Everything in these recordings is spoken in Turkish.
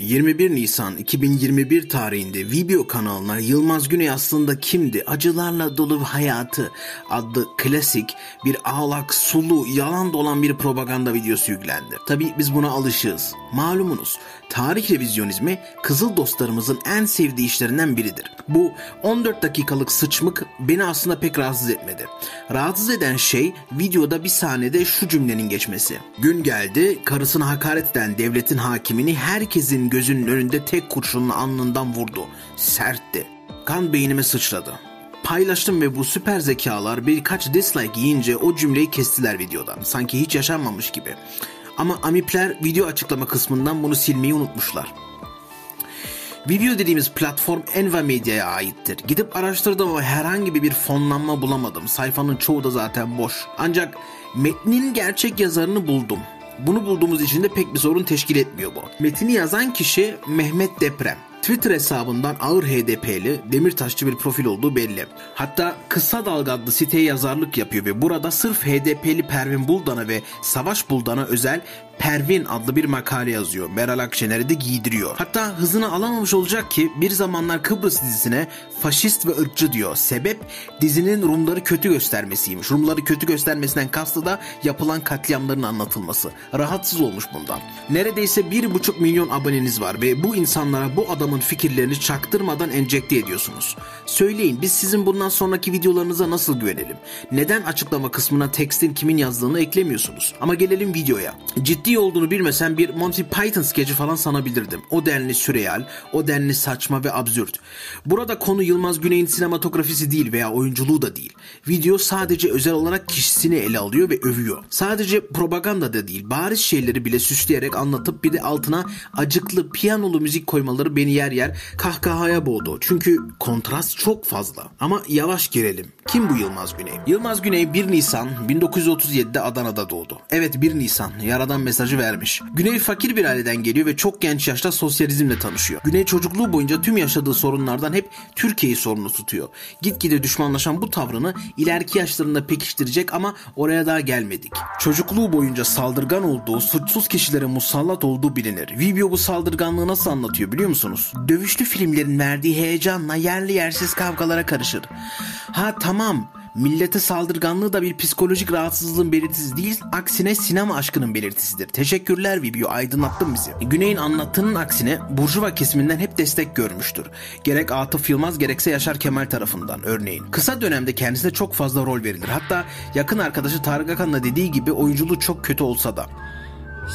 21 Nisan 2021 tarihinde video kanalına Yılmaz Güney aslında kimdi? Acılarla dolu hayatı adlı klasik bir ağlak, sulu, yalan dolan bir propaganda videosu yüklendi. Tabi biz buna alışığız. Malumunuz tarih revizyonizmi kızıl dostlarımızın en sevdiği işlerinden biridir. Bu 14 dakikalık sıçmık beni aslında pek rahatsız etmedi. Rahatsız eden şey videoda bir sahnede şu cümlenin geçmesi. Gün geldi karısına hakaret eden devletin hakimini herkesin gözünün önünde tek kurşunla alnından vurdu. Sertti. Kan beynime sıçradı. Paylaştım ve bu süper zekalar birkaç dislike yiyince o cümleyi kestiler videodan. Sanki hiç yaşanmamış gibi. Ama amipler video açıklama kısmından bunu silmeyi unutmuşlar. Video dediğimiz platform Enva Medya'ya aittir. Gidip araştırdım ama herhangi bir fonlanma bulamadım. Sayfanın çoğu da zaten boş. Ancak metnin gerçek yazarını buldum. Bunu bulduğumuz için de pek bir sorun teşkil etmiyor bu. Metini yazan kişi Mehmet Deprem. Twitter hesabından ağır HDP'li, Demirtaşçı bir profil olduğu belli. Hatta Kısa Dalga adlı siteye yazarlık yapıyor ve burada sırf HDP'li Pervin Buldan'a ve Savaş Buldan'a özel Pervin adlı bir makale yazıyor. Meral Akşener'i de giydiriyor. Hatta hızını alamamış olacak ki bir zamanlar Kıbrıs dizisine faşist ve ırkçı diyor. Sebep dizinin Rumları kötü göstermesiymiş. Rumları kötü göstermesinden kastı da yapılan katliamların anlatılması. Rahatsız olmuş bundan. Neredeyse bir buçuk milyon aboneniz var ve bu insanlara bu adamın fikirlerini çaktırmadan enjekte ediyorsunuz. Söyleyin biz sizin bundan sonraki videolarınıza nasıl güvenelim? Neden açıklama kısmına tekstin kimin yazdığını eklemiyorsunuz? Ama gelelim videoya. Ciddi ciddi olduğunu bilmesem bir Monty Python skeci falan sanabilirdim. O denli süreyal, o denli saçma ve absürt. Burada konu Yılmaz Güney'in sinematografisi değil veya oyunculuğu da değil. Video sadece özel olarak kişisini ele alıyor ve övüyor. Sadece propaganda da değil, bariz şeyleri bile süsleyerek anlatıp bir de altına acıklı piyanolu müzik koymaları beni yer yer kahkahaya boğdu. Çünkü kontrast çok fazla. Ama yavaş girelim. Kim bu Yılmaz Güney? Yılmaz Güney 1 Nisan 1937'de Adana'da doğdu. Evet 1 Nisan, yaradan mesajı vermiş. Güney fakir bir aileden geliyor ve çok genç yaşta sosyalizmle tanışıyor. Güney çocukluğu boyunca tüm yaşadığı sorunlardan hep Türkiye'yi sorumlu tutuyor. Gitgide düşmanlaşan bu tavrını ileriki yaşlarında pekiştirecek ama oraya daha gelmedik. Çocukluğu boyunca saldırgan olduğu, suçsuz kişilere musallat olduğu bilinir. Vibio bu saldırganlığı nasıl anlatıyor biliyor musunuz? Dövüşlü filmlerin verdiği heyecanla yerli yersiz kavgalara karışır. Ha tamam Millete saldırganlığı da bir psikolojik rahatsızlığın belirtisi değil, aksine sinema aşkının belirtisidir. Teşekkürler Vibio, aydınlattın bizi. Güney'in anlattığının aksine Burjuva kesiminden hep destek görmüştür. Gerek Atıf Yılmaz gerekse Yaşar Kemal tarafından örneğin. Kısa dönemde kendisine çok fazla rol verilir. Hatta yakın arkadaşı Tarık Akan'la dediği gibi oyunculuğu çok kötü olsa da.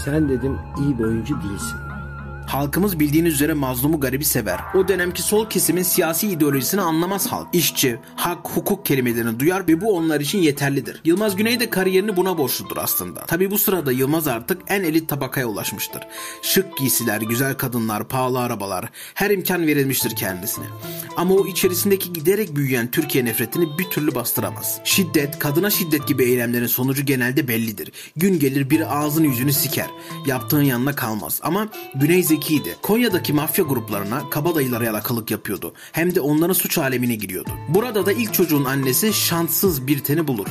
Sen dedim iyi bir oyuncu değilsin. Halkımız bildiğiniz üzere mazlumu garibi sever. O dönemki sol kesimin siyasi ideolojisini anlamaz halk. İşçi, hak, hukuk kelimelerini duyar ve bu onlar için yeterlidir. Yılmaz Güney de kariyerini buna borçludur aslında. Tabi bu sırada Yılmaz artık en elit tabakaya ulaşmıştır. Şık giysiler, güzel kadınlar, pahalı arabalar, her imkan verilmiştir kendisine. Ama o içerisindeki giderek büyüyen Türkiye nefretini bir türlü bastıramaz. Şiddet, kadına şiddet gibi eylemlerin sonucu genelde bellidir. Gün gelir biri ağzını yüzünü siker. Yaptığın yanına kalmaz. Ama Güney zekiydi. Konya'daki mafya gruplarına kabadayılara yalakalık yapıyordu. Hem de onların suç alemine giriyordu. Burada da ilk çocuğun annesi şanssız bir teni bulur.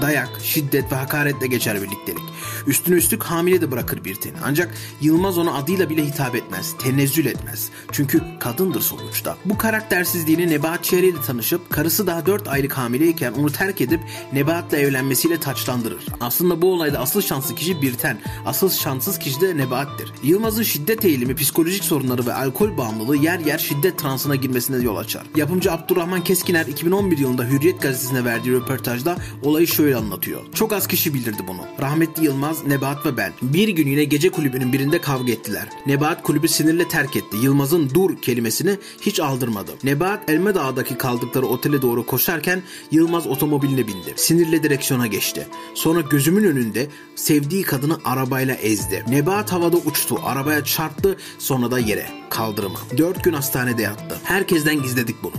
Dayak, şiddet ve hakaretle geçer birliktelik. Üstüne üstlük hamile de bırakır bir teni. Ancak Yılmaz ona adıyla bile hitap etmez, tenezzül etmez. Çünkü kadındır sonuçta. Bu karaktersizliğini Nebahat Çehre ile tanışıp karısı daha 4 aylık hamileyken onu terk edip Nebahat'la evlenmesiyle taçlandırır. Aslında bu olayda asıl şanslı kişi Birten, asıl şanssız kişi de Nebahat'tir. Yılmaz'ın şiddet eğilimi, psikolojik sorunları ve alkol bağımlılığı yer yer şiddet transına girmesine yol açar. Yapımcı Abdurrahman Keskiner 2011 yılında Hürriyet gazetesine verdiği röportajda olayı şöyle şöyle anlatıyor. Çok az kişi bildirdi bunu. Rahmetli Yılmaz, Nebahat ve ben. Bir gün yine gece kulübünün birinde kavga ettiler. Nebahat kulübü sinirle terk etti. Yılmaz'ın dur kelimesini hiç aldırmadı. Nebahat Elme Dağı'daki kaldıkları otele doğru koşarken Yılmaz otomobiline bindi. Sinirle direksiyona geçti. Sonra gözümün önünde sevdiği kadını arabayla ezdi. Nebahat havada uçtu. Arabaya çarptı sonra da yere. Kaldırıma. Dört gün hastanede yattı. Herkesten gizledik bunu.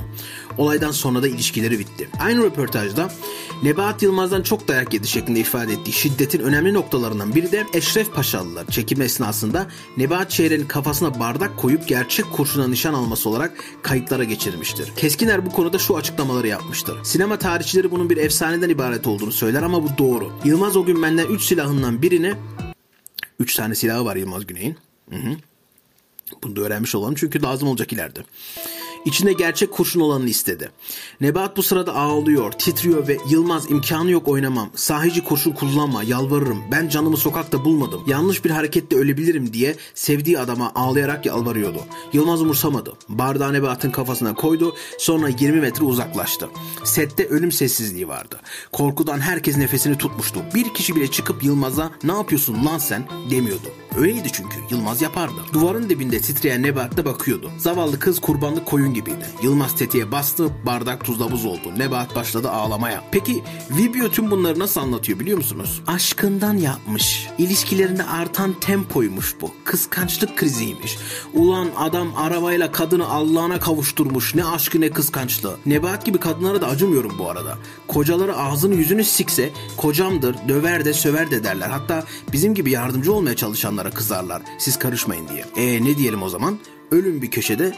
Olaydan sonra da ilişkileri bitti. Aynı röportajda Nebahat Yılmaz'dan çok dayak yedi şeklinde ifade ettiği şiddetin önemli noktalarından biri de Eşref Paşalılar çekim esnasında Nebahat Çehre'nin kafasına bardak koyup gerçek kurşuna nişan alması olarak kayıtlara geçirmiştir. Keskiner bu konuda şu açıklamaları yapmıştır. Sinema tarihçileri bunun bir efsaneden ibaret olduğunu söyler ama bu doğru. Yılmaz o gün benden 3 silahından birini 3 tane silahı var Yılmaz Güney'in. Hı hı. Bunu da öğrenmiş olalım çünkü lazım olacak ileride. İçinde gerçek kurşun olanını istedi. Nebat bu sırada ağlıyor, titriyor ve Yılmaz imkanı yok oynamam. Sahici kurşun kullanma, yalvarırım. Ben canımı sokakta bulmadım. Yanlış bir hareketle ölebilirim diye sevdiği adama ağlayarak yalvarıyordu. Yılmaz umursamadı. Bardağı Nebat'ın kafasına koydu. Sonra 20 metre uzaklaştı. Sette ölüm sessizliği vardı. Korkudan herkes nefesini tutmuştu. Bir kişi bile çıkıp Yılmaz'a ne yapıyorsun lan sen demiyordu. Öyleydi çünkü Yılmaz yapardı. Duvarın dibinde titreyen Nebat'ta bakıyordu. Zavallı kız kurbanlık koyun gibiydi. Yılmaz tetiğe bastı, bardak tuzla buz oldu. Nebat başladı ağlamaya. Peki Vibio tüm bunları nasıl anlatıyor biliyor musunuz? Aşkından yapmış. İlişkilerinde artan tempoymuş bu. Kıskançlık kriziymiş. Ulan adam arabayla kadını Allah'ına kavuşturmuş. Ne aşkı ne kıskançlığı. Nebat gibi kadınlara da acımıyorum bu arada. Kocaları ağzını yüzünü sikse kocamdır, döver de söver de derler. Hatta bizim gibi yardımcı olmaya çalışanlara kızarlar. Siz karışmayın diye. E ne diyelim o zaman? Ölüm bir köşede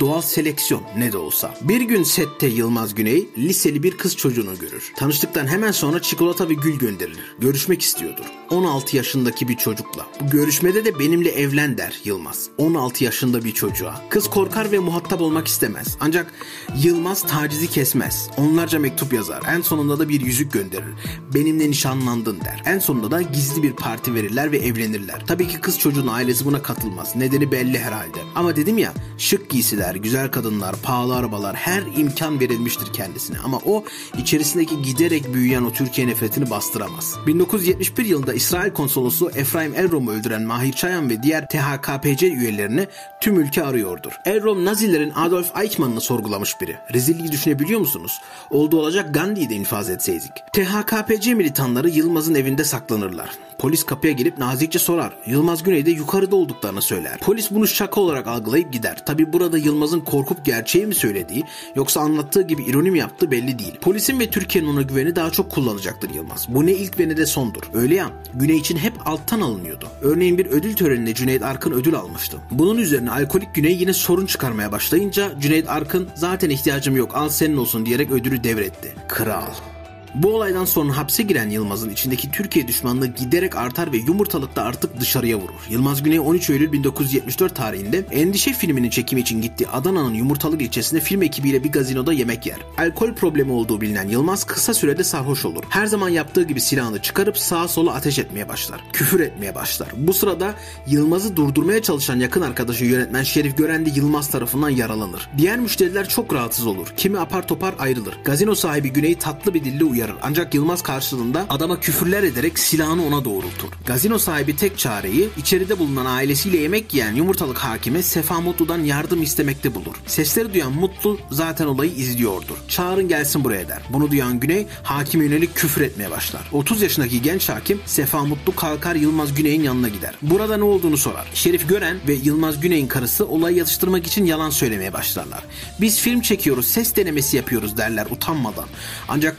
doğal seleksiyon ne de olsa. Bir gün sette Yılmaz Güney liseli bir kız çocuğunu görür. Tanıştıktan hemen sonra çikolata ve gül gönderilir. Görüşmek istiyordur. 16 yaşındaki bir çocukla. Bu görüşmede de benimle evlen der Yılmaz. 16 yaşında bir çocuğa. Kız korkar ve muhatap olmak istemez. Ancak Yılmaz tacizi kesmez. Onlarca mektup yazar. En sonunda da bir yüzük gönderir. Benimle nişanlandın der. En sonunda da gizli bir parti verirler ve evlenirler. Tabii ki kız çocuğun ailesi buna katılmaz. Nedeni belli herhalde. Ama dedim ya şık giysiler, güzel kadınlar, pahalı arabalar her imkan verilmiştir kendisine. Ama o içerisindeki giderek büyüyen o Türkiye nefretini bastıramaz. 1971 yılında İsrail konsolosu Efraim Elrom'u öldüren Mahir Çayan ve diğer THKPC üyelerini tüm ülke arıyordur. Elrom Nazilerin Adolf Eichmann'ını sorgulamış biri. Rezilliği düşünebiliyor musunuz? Oldu olacak Gandhi'yi de infaz etseydik. THKPC militanları Yılmaz'ın evinde saklanırlar. Polis kapıya gelip nazikçe sorar. Yılmaz Güney'de yukarıda olduklarını söyler. Polis bunu şaka olarak algılayıp gider. Tabi burada Yılmaz'ın korkup gerçeği mi söylediği yoksa anlattığı gibi ironi mi yaptığı belli değil. Polisin ve Türkiye'nin ona güveni daha çok kullanacaktır Yılmaz. Bu ne ilk ve ne de sondur. Öyle ya Güney için hep alttan alınıyordu. Örneğin bir ödül töreninde Cüneyt Arkın ödül almıştı. Bunun üzerine alkolik Güney yine sorun çıkarmaya başlayınca Cüneyt Arkın zaten ihtiyacım yok al senin olsun diyerek ödülü devretti. Kral. Bu olaydan sonra hapse giren Yılmaz'ın içindeki Türkiye düşmanlığı giderek artar ve yumurtalıkta artık dışarıya vurur. Yılmaz Güney 13 Eylül 1974 tarihinde Endişe filminin çekimi için gittiği Adana'nın Yumurtalık ilçesinde film ekibiyle bir gazinoda yemek yer. Alkol problemi olduğu bilinen Yılmaz kısa sürede sarhoş olur. Her zaman yaptığı gibi silahını çıkarıp sağa sola ateş etmeye başlar. Küfür etmeye başlar. Bu sırada Yılmaz'ı durdurmaya çalışan yakın arkadaşı yönetmen Şerif Gören de Yılmaz tarafından yaralanır. Diğer müşteriler çok rahatsız olur. Kimi apar topar ayrılır. Gazino sahibi Güney tatlı bir dille uyarır. Ancak Yılmaz karşılığında adama küfürler ederek silahını ona doğrultur. Gazino sahibi tek çareyi içeride bulunan ailesiyle yemek yiyen yumurtalık hakime Sefa Mutlu'dan yardım istemekte bulur. Sesleri duyan Mutlu zaten olayı izliyordur. Çağırın gelsin buraya der. Bunu duyan Güney hakime yönelik küfür etmeye başlar. 30 yaşındaki genç hakim Sefa Mutlu kalkar Yılmaz Güney'in yanına gider. Burada ne olduğunu sorar. Şerif Gören ve Yılmaz Güney'in karısı olayı yatıştırmak için yalan söylemeye başlarlar. Biz film çekiyoruz, ses denemesi yapıyoruz derler utanmadan. Ancak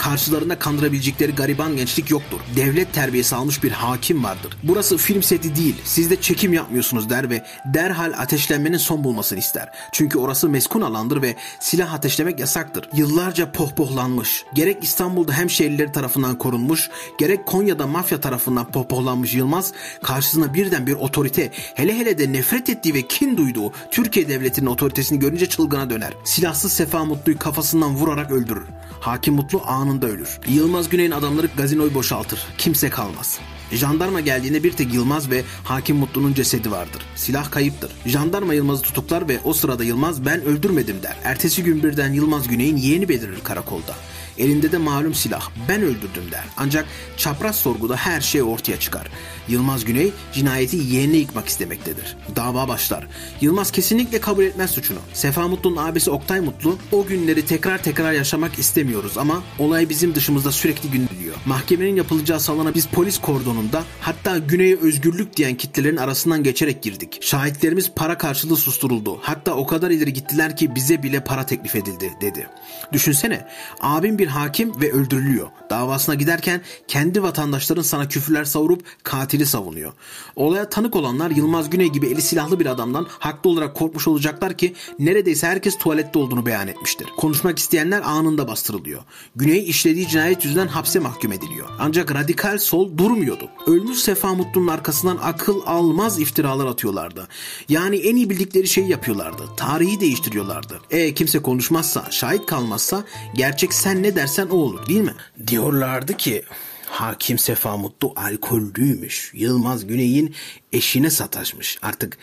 karşılarında kandırabilecekleri gariban gençlik yoktur. Devlet terbiyesi almış bir hakim vardır. Burası film seti değil, siz de çekim yapmıyorsunuz der ve derhal ateşlenmenin son bulmasını ister. Çünkü orası meskun alandır ve silah ateşlemek yasaktır. Yıllarca pohpohlanmış. Gerek İstanbul'da hemşehrileri tarafından korunmuş, gerek Konya'da mafya tarafından pohpohlanmış Yılmaz, karşısına birden bir otorite, hele hele de nefret ettiği ve kin duyduğu Türkiye Devleti'nin otoritesini görünce çılgına döner. Silahsız Sefa Mutlu'yu kafasından vurarak öldürür. Hakim Mutlu anında ölür. Yılmaz Güney'in adamları gazinoyu boşaltır. Kimse kalmaz. Jandarma geldiğinde bir tek Yılmaz ve Hakim Mutlu'nun cesedi vardır. Silah kayıptır. Jandarma Yılmaz'ı tutuklar ve o sırada Yılmaz ben öldürmedim der. Ertesi gün birden Yılmaz Güney'in yeğeni belirir karakolda. Elinde de malum silah. Ben öldürdüm der. Ancak çapraz sorguda her şey ortaya çıkar. Yılmaz Güney cinayeti yeğenine yıkmak istemektedir. Dava başlar. Yılmaz kesinlikle kabul etmez suçunu. Sefa Mutlu'nun abisi Oktay Mutlu o günleri tekrar tekrar yaşamak istemiyoruz ama olay bizim dışımızda sürekli gündeliyor. Mahkemenin yapılacağı salona biz polis kordonunda hatta Güney'e özgürlük diyen kitlelerin arasından geçerek girdik. Şahitlerimiz para karşılığı susturuldu. Hatta o kadar ileri gittiler ki bize bile para teklif edildi dedi. Düşünsene abim bir hakim ve öldürülüyor. Davasına giderken kendi vatandaşların sana küfürler savurup katili savunuyor. Olaya tanık olanlar Yılmaz Güney gibi eli silahlı bir adamdan haklı olarak korkmuş olacaklar ki neredeyse herkes tuvalette olduğunu beyan etmiştir. Konuşmak isteyenler anında bastırılıyor. Güney işlediği cinayet yüzünden hapse mahkum ediliyor. Ancak radikal sol durmuyordu. Ölmüş Sefa Mutlu'nun arkasından akıl almaz iftiralar atıyorlardı. Yani en iyi bildikleri şeyi yapıyorlardı. Tarihi değiştiriyorlardı. E kimse konuşmazsa, şahit kalmazsa gerçek sen ne dersen o olur değil mi? Diyorlardı ki Hakim Sefa Mutlu alkollüymüş. Yılmaz Güney'in eşine sataşmış. Artık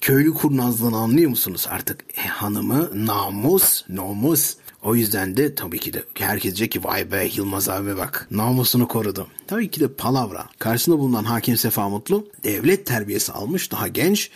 köylü kurnazlığını anlıyor musunuz? Artık e, hanımı namus, namus. O yüzden de tabii ki de herkes diyecek ki vay be Yılmaz abi bak namusunu korudu. Tabii ki de palavra. Karşısında bulunan Hakim Sefa Mutlu devlet terbiyesi almış daha genç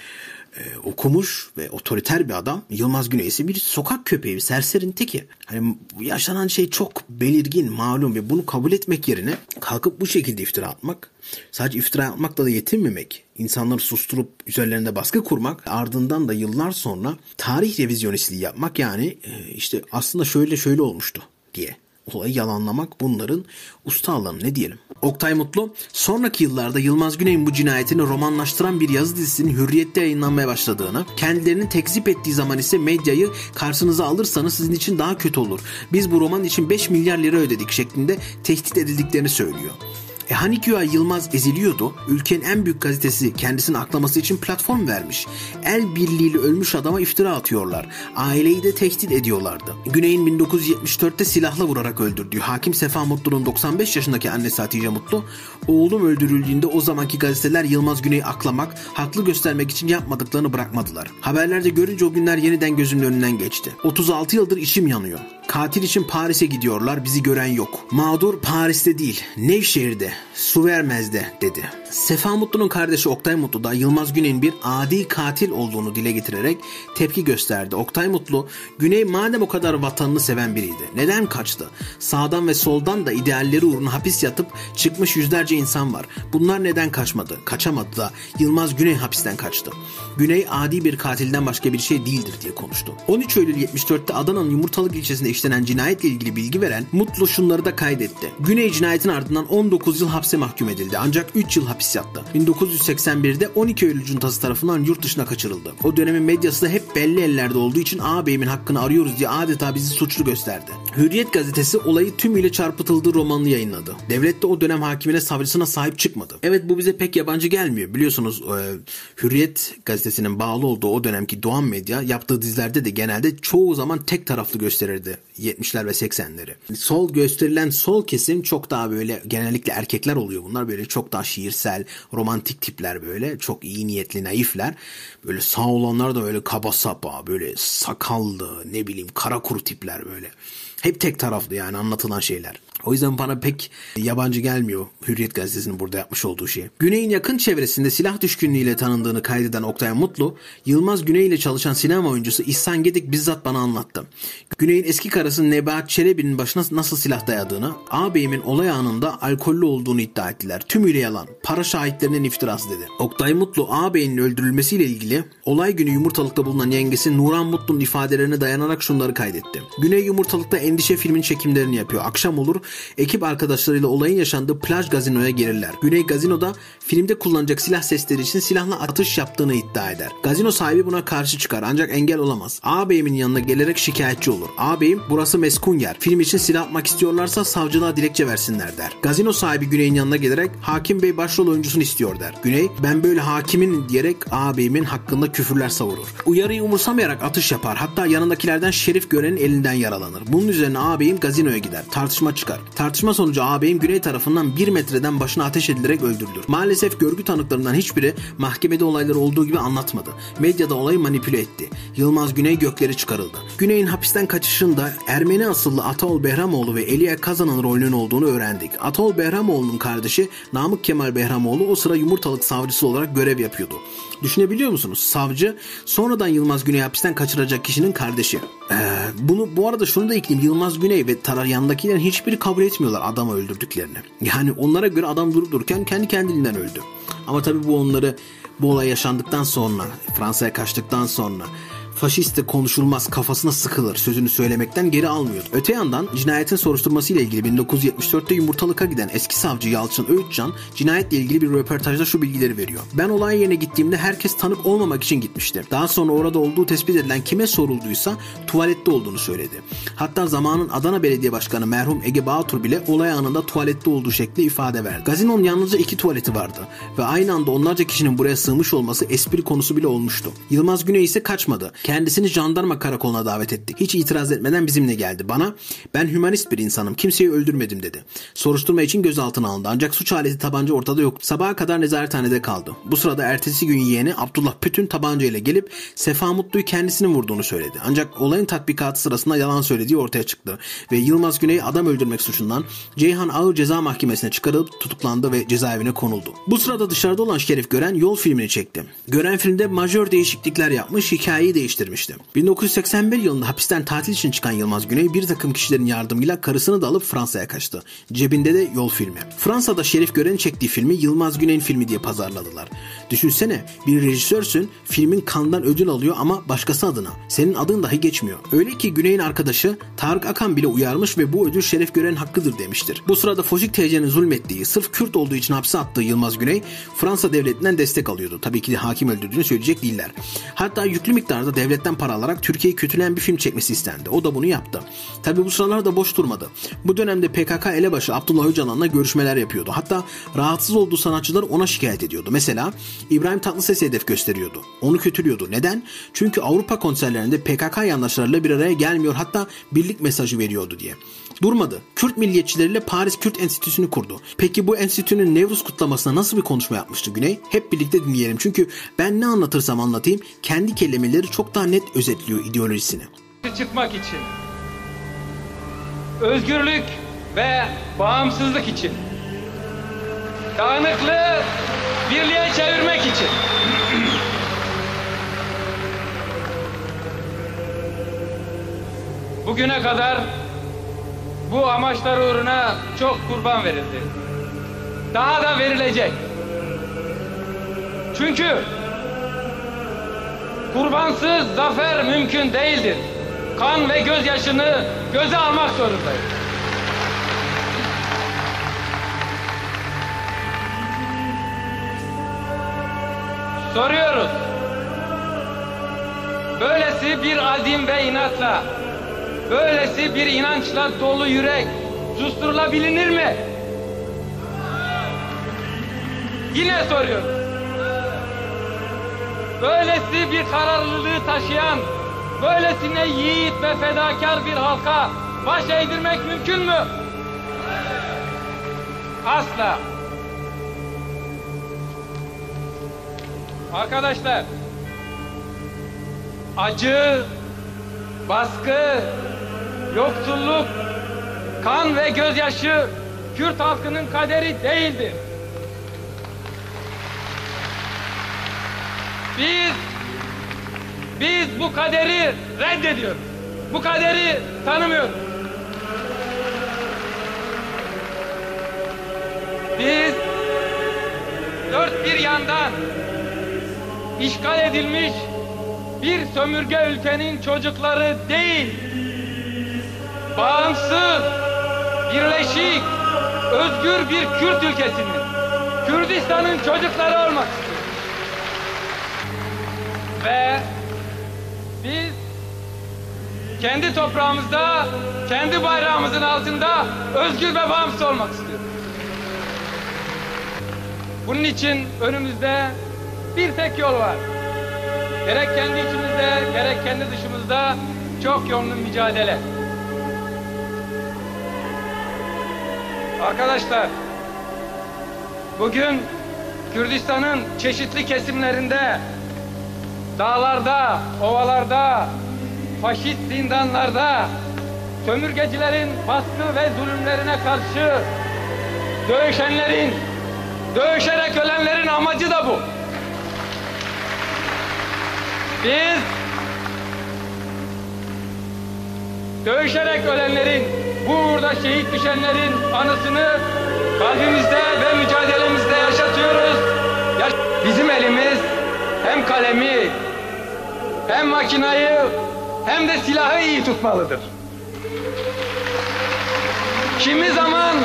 e, okumuş ve otoriter bir adam. Yılmaz Güney ise bir sokak köpeği, bir serserinin teki. Hani yaşanan şey çok belirgin, malum ve bunu kabul etmek yerine kalkıp bu şekilde iftira atmak, sadece iftira atmakla da yetinmemek, insanları susturup üzerlerinde baskı kurmak, ardından da yıllar sonra tarih revizyonistliği yapmak yani e, işte aslında şöyle şöyle olmuştu diye olayı yalanlamak bunların usta ne diyelim. Oktay Mutlu sonraki yıllarda Yılmaz Güney'in bu cinayetini romanlaştıran bir yazı dizisinin hürriyette yayınlanmaya başladığını, kendilerini tekzip ettiği zaman ise medyayı karşınıza alırsanız sizin için daha kötü olur. Biz bu roman için 5 milyar lira ödedik şeklinde tehdit edildiklerini söylüyor. E hani güya Yılmaz eziliyordu. Ülkenin en büyük gazetesi kendisini aklaması için platform vermiş. El birliğiyle ölmüş adama iftira atıyorlar. Aileyi de tehdit ediyorlardı. Güney'in 1974'te silahla vurarak öldürdüğü Hakim Sefa Mutlu'nun 95 yaşındaki annesi Hatice Mutlu, oğlum öldürüldüğünde o zamanki gazeteler Yılmaz Güney'i aklamak, haklı göstermek için yapmadıklarını bırakmadılar. Haberlerde görünce o günler yeniden gözümün önünden geçti. 36 yıldır içim yanıyor. Katil için Paris'e gidiyorlar, bizi gören yok. Mağdur Paris'te değil, Nevşehir'de, su vermezde dedi. Sefa Mutlu'nun kardeşi Oktay Mutlu da Yılmaz Güney'in bir adi katil olduğunu dile getirerek tepki gösterdi. Oktay Mutlu, Güney madem o kadar vatanını seven biriydi, neden kaçtı? Sağdan ve soldan da idealleri uğruna hapis yatıp çıkmış yüzlerce insan var. Bunlar neden kaçmadı? Kaçamadı da Yılmaz Güney hapisten kaçtı. Güney adi bir katilden başka bir şey değildir diye konuştu. 13 Eylül 74'te Adana'nın Yumurtalık ilçesinde işlenen cinayetle ilgili bilgi veren Mutlu şunları da kaydetti. Güney cinayetin ardından 19 yıl hapse mahkum edildi ancak 3 yıl hapis yattı. 1981'de 12 Eylül cuntası tarafından yurt dışına kaçırıldı. O dönemin medyası da hep belli ellerde olduğu için ağabeyimin hakkını arıyoruz diye adeta bizi suçlu gösterdi. Hürriyet gazetesi olayı tümüyle çarpıtıldığı romanını yayınladı. Devlet de o dönem hakimine savcısına sahip çıkmadı. Evet bu bize pek yabancı gelmiyor. Biliyorsunuz e, Hürriyet gazetesinin bağlı olduğu o dönemki Doğan Medya yaptığı dizilerde de genelde çoğu zaman tek taraflı gösterirdi 70'ler ve 80'leri. Sol gösterilen sol kesim çok daha böyle genellikle erkekler oluyor bunlar. Böyle çok daha şiirsel, romantik tipler böyle. Çok iyi niyetli, naifler. Böyle sağ olanlar da böyle kaba sapa, böyle sakallı, ne bileyim kara kuru tipler böyle. Hep tek taraflı yani anlatılan şeyler. O yüzden bana pek yabancı gelmiyor Hürriyet Gazetesi'nin burada yapmış olduğu şey. Güney'in yakın çevresinde silah düşkünlüğüyle tanındığını kaydeden Oktay Mutlu, Yılmaz Güney ile çalışan sinema oyuncusu İhsan Gedik bizzat bana anlattı. Güney'in eski karısı Nebahat Çelebi'nin başına nasıl silah dayadığını, ağabeyimin olay anında alkollü olduğunu iddia ettiler. Tümüyle yalan. Para şahitlerinin iftirası dedi. Oktay Mutlu ağabeyinin öldürülmesiyle ilgili olay günü yumurtalıkta bulunan yengesi Nuran Mutlu'nun ifadelerine dayanarak şunları kaydetti. Güney yumurtalıkta endişe filmin çekimlerini yapıyor. Akşam olur ekip arkadaşlarıyla olayın yaşandığı plaj gazinoya gelirler. Güney gazinoda filmde kullanacak silah sesleri için silahla atış yaptığını iddia eder. Gazino sahibi buna karşı çıkar ancak engel olamaz. Ağabeyimin yanına gelerek şikayetçi olur. Ağabeyim burası meskun yer. Film için silah atmak istiyorlarsa savcılığa dilekçe versinler der. Gazino sahibi Güney'in yanına gelerek hakim bey başrol oyuncusunu istiyor der. Güney ben böyle hakimin diyerek ağabeyimin hakkında küfürler savurur. Uyarıyı umursamayarak atış yapar. Hatta yanındakilerden Şerif görenin elinden yaralanır. Bunun üzerine ağabeyim gazinoya gider. Tartışma çıkar. Tartışma sonucu ağabeyim Güney tarafından bir metreden başına ateş edilerek öldürülür. Maalesef görgü tanıklarından hiçbiri mahkemede olayları olduğu gibi anlatmadı. Medyada olayı manipüle etti. Yılmaz Güney gökleri çıkarıldı. Güney'in hapisten kaçışında Ermeni asıllı Ataol Behramoğlu ve Elia Kazan'ın rolünün olduğunu öğrendik. Ataol Behramoğlu'nun kardeşi Namık Kemal Behramoğlu o sıra yumurtalık savcısı olarak görev yapıyordu. Düşünebiliyor musunuz? Savcı sonradan Yılmaz Güney hapisten kaçıracak kişinin kardeşi. Ee, bunu bu arada şunu da ekleyeyim. Yılmaz Güney ve Tarar yanındakilerin hiçbiri kabul etmiyorlar adamı öldürdüklerini. Yani onlara göre adam durup dururken kendi kendiliğinden öldü. Ama tabii bu onları bu olay yaşandıktan sonra Fransa'ya kaçtıktan sonra faşist de konuşulmaz kafasına sıkılır sözünü söylemekten geri almıyordu. Öte yandan cinayetin soruşturması ile ilgili 1974'te yumurtalıka giden eski savcı Yalçın Öğütcan cinayetle ilgili bir röportajda şu bilgileri veriyor. Ben olay yerine gittiğimde herkes tanık olmamak için gitmişti. Daha sonra orada olduğu tespit edilen kime sorulduysa tuvalette olduğunu söyledi. Hatta zamanın Adana Belediye Başkanı merhum Ege Bağtur bile olay anında tuvalette olduğu şekli ifade verdi. Gazinonun yalnızca iki tuvaleti vardı ve aynı anda onlarca kişinin buraya sığmış olması espri konusu bile olmuştu. Yılmaz Güney ise kaçmadı. Kendisini jandarma karakoluna davet ettik. Hiç itiraz etmeden bizimle geldi. Bana ben hümanist bir insanım kimseyi öldürmedim dedi. Soruşturma için gözaltına alındı ancak suç aleti tabanca ortada yoktu. Sabaha kadar nezarethanede kaldı. Bu sırada ertesi gün yeğeni Abdullah Pütün tabanca ile gelip Sefa Mutlu'yu kendisini vurduğunu söyledi. Ancak olayın tatbikatı sırasında yalan söylediği ortaya çıktı ve Yılmaz Güney adam öldürmek suçundan Ceyhan Ağır Ceza Mahkemesi'ne çıkarılıp tutuklandı ve cezaevine konuldu. Bu sırada dışarıda olan Şerif Gören yol filmini çekti. Gören filmde majör değişiklikler yapmış, hikayeyi değiştirmişti. 1981 yılında hapisten tatil için çıkan Yılmaz Güney bir takım kişilerin yardımıyla karısını da alıp Fransa'ya kaçtı. Cebinde de yol filmi. Fransa'da Şerif Gören'in çektiği filmi Yılmaz Güney'in filmi diye pazarladılar. Düşünsene bir rejisörsün filmin kandan ödül alıyor ama başkası adına. Senin adın dahi geçmiyor. Öyle ki Güney'in arkadaşı Tarık Akan bile uyarmış ve bu ödül Şeref Gören'in hakkıdır demiştir. Bu sırada Foşik TC'nin zulmettiği, sırf Kürt olduğu için hapse attığı Yılmaz Güney Fransa devletinden destek alıyordu. Tabii ki de hakim öldürdüğünü söyleyecek değiller. Hatta yüklü miktarda devletten para alarak Türkiye'yi kötüleyen bir film çekmesi istendi. O da bunu yaptı. Tabii bu sıralarda boş durmadı. Bu dönemde PKK elebaşı Abdullah Öcalan'la görüşmeler yapıyordu. Hatta rahatsız olduğu sanatçılar ona şikayet ediyordu. Mesela İbrahim Tatlıses'i hedef gösteriyordu. Onu kötülüyordu. Neden? Çünkü Avrupa konserlerinde PKK yandaşlarıyla bir araya gelmiyor hatta birlik mesajı veriyordu diye. Durmadı. Kürt milliyetçileriyle Paris Kürt Enstitüsü'nü kurdu. Peki bu enstitünün Nevruz kutlamasına nasıl bir konuşma yapmıştı Güney? Hep birlikte dinleyelim. Çünkü ben ne anlatırsam anlatayım kendi kelimeleri çok daha net özetliyor ideolojisini. çıkmak için, özgürlük ve bağımsızlık için, dağınıklığı birliğe çevirmek için. Bugüne kadar bu amaçlar uğruna çok kurban verildi. Daha da verilecek. Çünkü kurbansız zafer mümkün değildir. Kan ve gözyaşını göze almak zorundayız. Soruyoruz. Böylesi bir azim ve inatla, böylesi bir inançla dolu yürek susturulabilir mi? Yine soruyoruz. Böylesi bir kararlılığı taşıyan, böylesine yiğit ve fedakar bir halka baş eğdirmek mümkün mü? Asla. Arkadaşlar, acı, baskı, yoksulluk, kan ve gözyaşı Kürt halkının kaderi değildir. Biz biz bu kaderi reddediyoruz. Bu kaderi tanımıyoruz. Biz dört bir yandan işgal edilmiş bir sömürge ülkenin çocukları değil, bağımsız, birleşik, özgür bir Kürt ülkesinin, Kürdistan'ın çocukları olmak istiyoruz. Ve biz kendi toprağımızda, kendi bayrağımızın altında özgür ve bağımsız olmak istiyoruz. Bunun için önümüzde bir tek yol var. Gerek kendi içimizde, gerek kendi dışımızda çok yönlü mücadele. Arkadaşlar, bugün Kürdistan'ın çeşitli kesimlerinde dağlarda, ovalarda, faşist zindanlarda, sömürgecilerin baskı ve zulümlerine karşı dövüşenlerin, dövüşerek ölenlerin amacı da bu. Biz dövüşerek ölenlerin, bu uğurda şehit düşenlerin anısını kalbimizde ve mücadelemizde yaşatıyoruz. Yaş- Bizim elimiz hem kalemi hem makinayı hem de silahı iyi tutmalıdır. Kimi zaman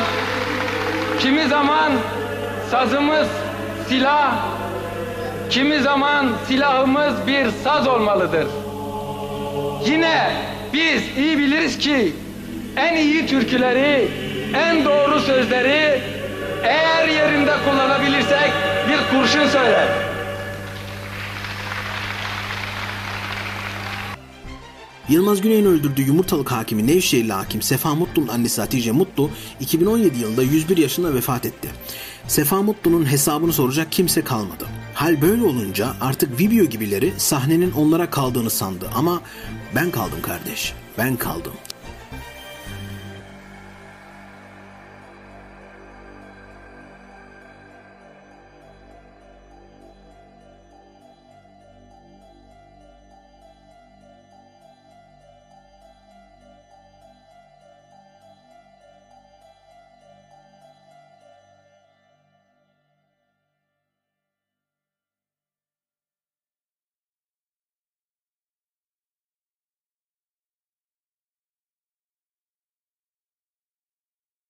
kimi zaman sazımız silah, kimi zaman silahımız bir saz olmalıdır. Yine biz iyi biliriz ki en iyi türküleri, en doğru sözleri eğer yerinde kullanabilirsek bir kurşun söyler. Yılmaz Güney'in öldürdüğü yumurtalık hakimi Nevşehirli hakim Sefa Mutlu'nun annesi Hatice Mutlu 2017 yılında 101 yaşında vefat etti. Sefa Mutlu'nun hesabını soracak kimse kalmadı. Hal böyle olunca artık video gibileri sahnenin onlara kaldığını sandı ama ben kaldım kardeş, ben kaldım.